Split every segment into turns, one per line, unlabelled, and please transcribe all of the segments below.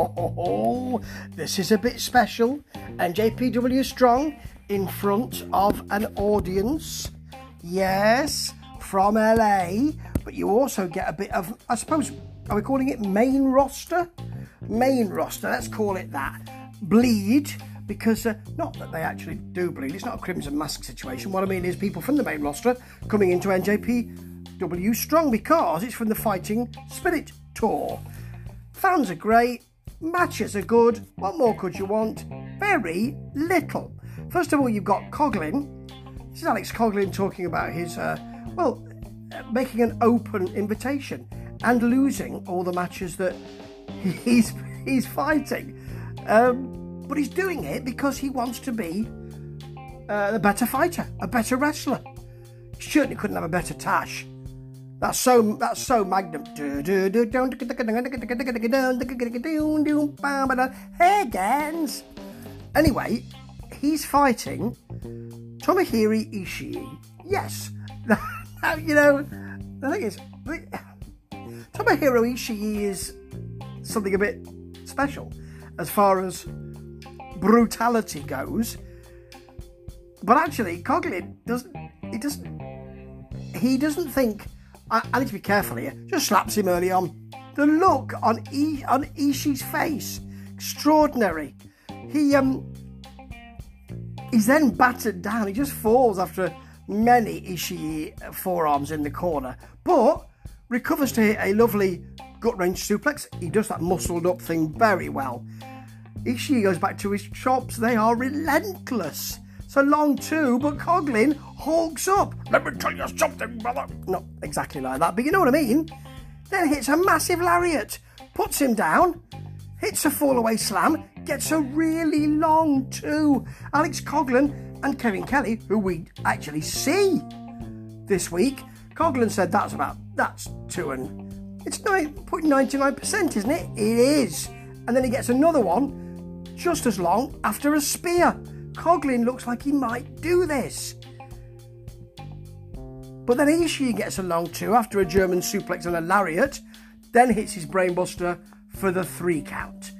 Oh, this is a bit special. NJPW Strong in front of an audience. Yes, from LA. But you also get a bit of, I suppose, are we calling it main roster? Main roster, let's call it that. Bleed, because uh, not that they actually do bleed, it's not a Crimson Mask situation. What I mean is people from the main roster coming into NJPW Strong because it's from the Fighting Spirit Tour. Fans are great, matches are good. What more could you want? Very little. First of all, you've got Coughlin. This is Alex Coughlin talking about his, uh, well, uh, making an open invitation and losing all the matches that he's he's fighting. Um, but he's doing it because he wants to be uh, a better fighter, a better wrestler. Certainly couldn't have a better Tash. That's so that's so magnum. Hey guys. Anyway, he's fighting Tomohiro Ishii. Yes. you know, the thing is, Tomohiro Ishii is something a bit special as far as brutality goes. But actually, Coughlin doesn't. He doesn't. He doesn't think I, I, need to be careful here. Just slaps him early on. The look on e, on Ishii's face, extraordinary. He um, he's then battered down. He just falls after many Ishii forearms in the corner, but recovers to hit a lovely gut wrench suplex. He does that muscled up thing very well. Ishii goes back to his chops. They are relentless. So long too, but Coughlin hulks up. Let me tell you something, brother. Not exactly like that, but you know what I mean. Then hits a massive lariat, puts him down, hits a fallaway slam, gets a really long two. Alex Coughlin and Kevin Kelly, who we actually see this week, Coughlin said that's about that's two and it's 9.99%, isn't it? It is. And then he gets another one just as long after a spear. Coughlin looks like he might do this. But then Ishii gets along too after a German suplex and a lariat, then hits his brainbuster for the three count.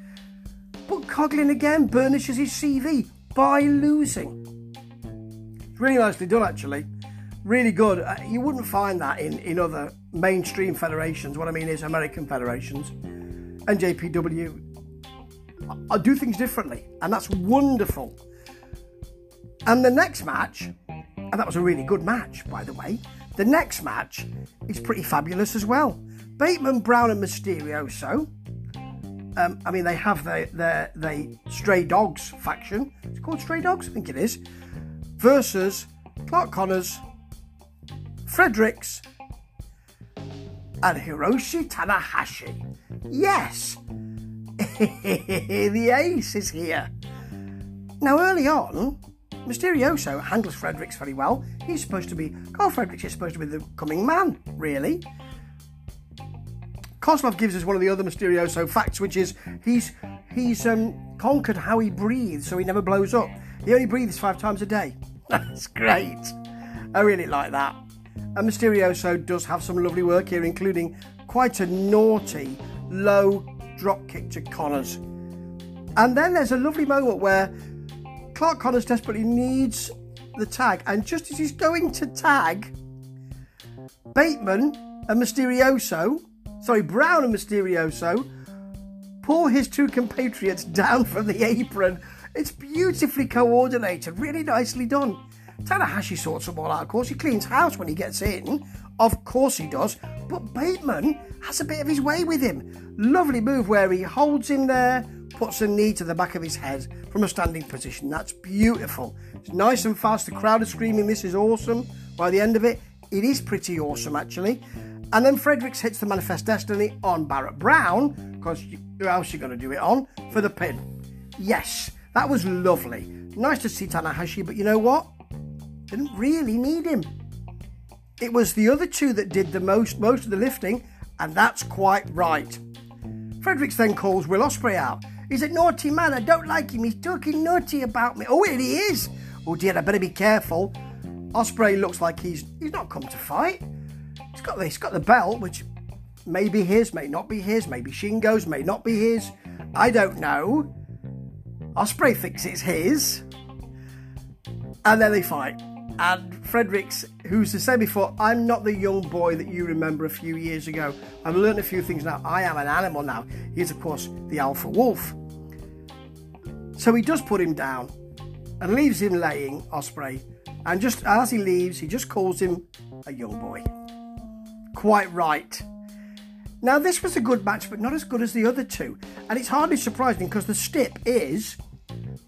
But Coughlin again burnishes his CV by losing. Really nicely done, actually. Really good. Uh, you wouldn't find that in, in other mainstream federations. What I mean is American federations. NJPW I do things differently, and that's wonderful. And the next match, and that was a really good match, by the way, the next match is pretty fabulous as well. Bateman, Brown, and Mysterioso. Um, I mean, they have their, their, their Stray Dogs faction. It's called Stray Dogs, I think it is. Versus Clark Connors, Fredericks, and Hiroshi Tanahashi. Yes, the ace is here. Now, early on, Mysterioso handles Fredericks very well. He's supposed to be, Karl Fredericks is supposed to be the coming man, really. Koslov gives us one of the other Mysterioso facts, which is he's he's um, conquered how he breathes, so he never blows up. He only breathes five times a day. That's great. I really like that. And Mysterioso does have some lovely work here, including quite a naughty low drop kick to Connors. And then there's a lovely moment where Clark Connors desperately needs the tag, and just as he's going to tag, Bateman and Mysterioso, sorry, Brown and Mysterioso, pull his two compatriots down from the apron. It's beautifully coordinated, really nicely done. Tanahashi sorts them all out, of course. He cleans house when he gets in. Of course he does. But Bateman has a bit of his way with him. Lovely move where he holds him there, puts a knee to the back of his head from a standing position. That's beautiful. It's nice and fast. The crowd are screaming, This is awesome. By the end of it, it is pretty awesome, actually. And then Fredericks hits the Manifest Destiny on Barrett Brown, because who else are you going to do it on? For the pin. Yes, that was lovely. Nice to see Tanahashi, but you know what? Didn't really need him. It was the other two that did the most most of the lifting, and that's quite right. Fredericks then calls Will Ospreay out. He's a naughty man. I don't like him. He's talking naughty about me. Oh, here he is! Oh dear, I better be careful. Ospreay looks like he's he's not come to fight. He's got the, he's got the belt, which may be his, may not be his, maybe Shingo's, may not be his. I don't know. Ospreay thinks it's his. And then they fight. And Fredericks, who's the same before, I'm not the young boy that you remember a few years ago. I've learned a few things now. I am an animal now. He's, of course, the alpha wolf. So he does put him down and leaves him laying, Ospreay. And just as he leaves, he just calls him a young boy. Quite right. Now, this was a good match, but not as good as the other two. And it's hardly surprising because the stip is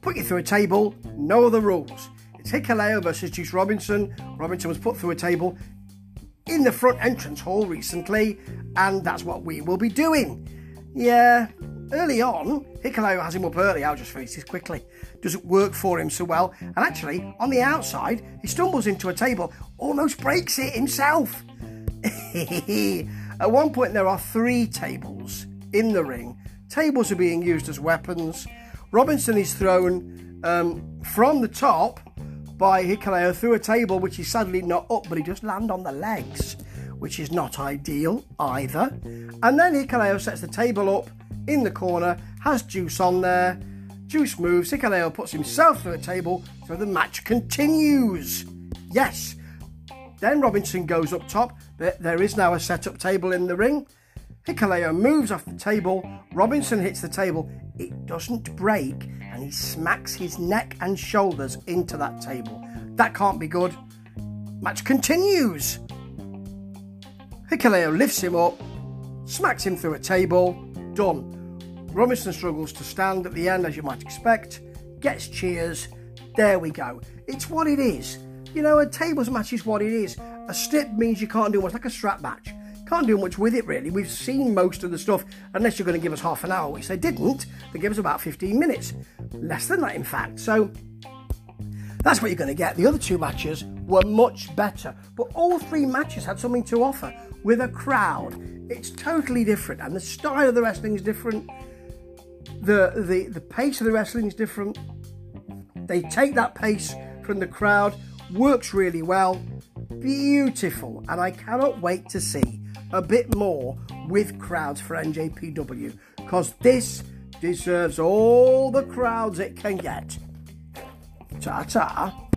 put you through a table, no other rules. It's Hikuleo versus Juice Robinson. Robinson was put through a table in the front entrance hall recently, and that's what we will be doing. Yeah, early on, Hikuleo has him up early. I'll just finish this quickly. Doesn't work for him so well. And actually, on the outside, he stumbles into a table, almost breaks it himself. At one point, there are three tables in the ring. Tables are being used as weapons. Robinson is thrown um, from the top by Hikuleo through a table, which is sadly not up, but he just land on the legs, which is not ideal either. And then Hikuleo sets the table up in the corner, has Juice on there. Juice moves, Hikuleo puts himself through a table, so the match continues. Yes. Then Robinson goes up top. There is now a set-up table in the ring. Hikuleo moves off the table. Robinson hits the table. It doesn't break, and he smacks his neck and shoulders into that table. That can't be good. Match continues. Hikuleo lifts him up, smacks him through a table. Done. Robinson struggles to stand at the end, as you might expect, gets cheers. There we go. It's what it is. You know, a tables match is what it is. A stip means you can't do much, like a strap match. Can't do much with it really. We've seen most of the stuff, unless you're going to give us half an hour, which they didn't. They gave us about 15 minutes. Less than that, in fact. So that's what you're going to get. The other two matches were much better, but all three matches had something to offer with a crowd. It's totally different, and the style of the wrestling is different the, the, the pace of the wrestling is different. They take that pace from the crowd, works really well, beautiful, and I cannot wait to see a bit more with crowds for NJPW because this deserves all the crowds it can get. Ta ta.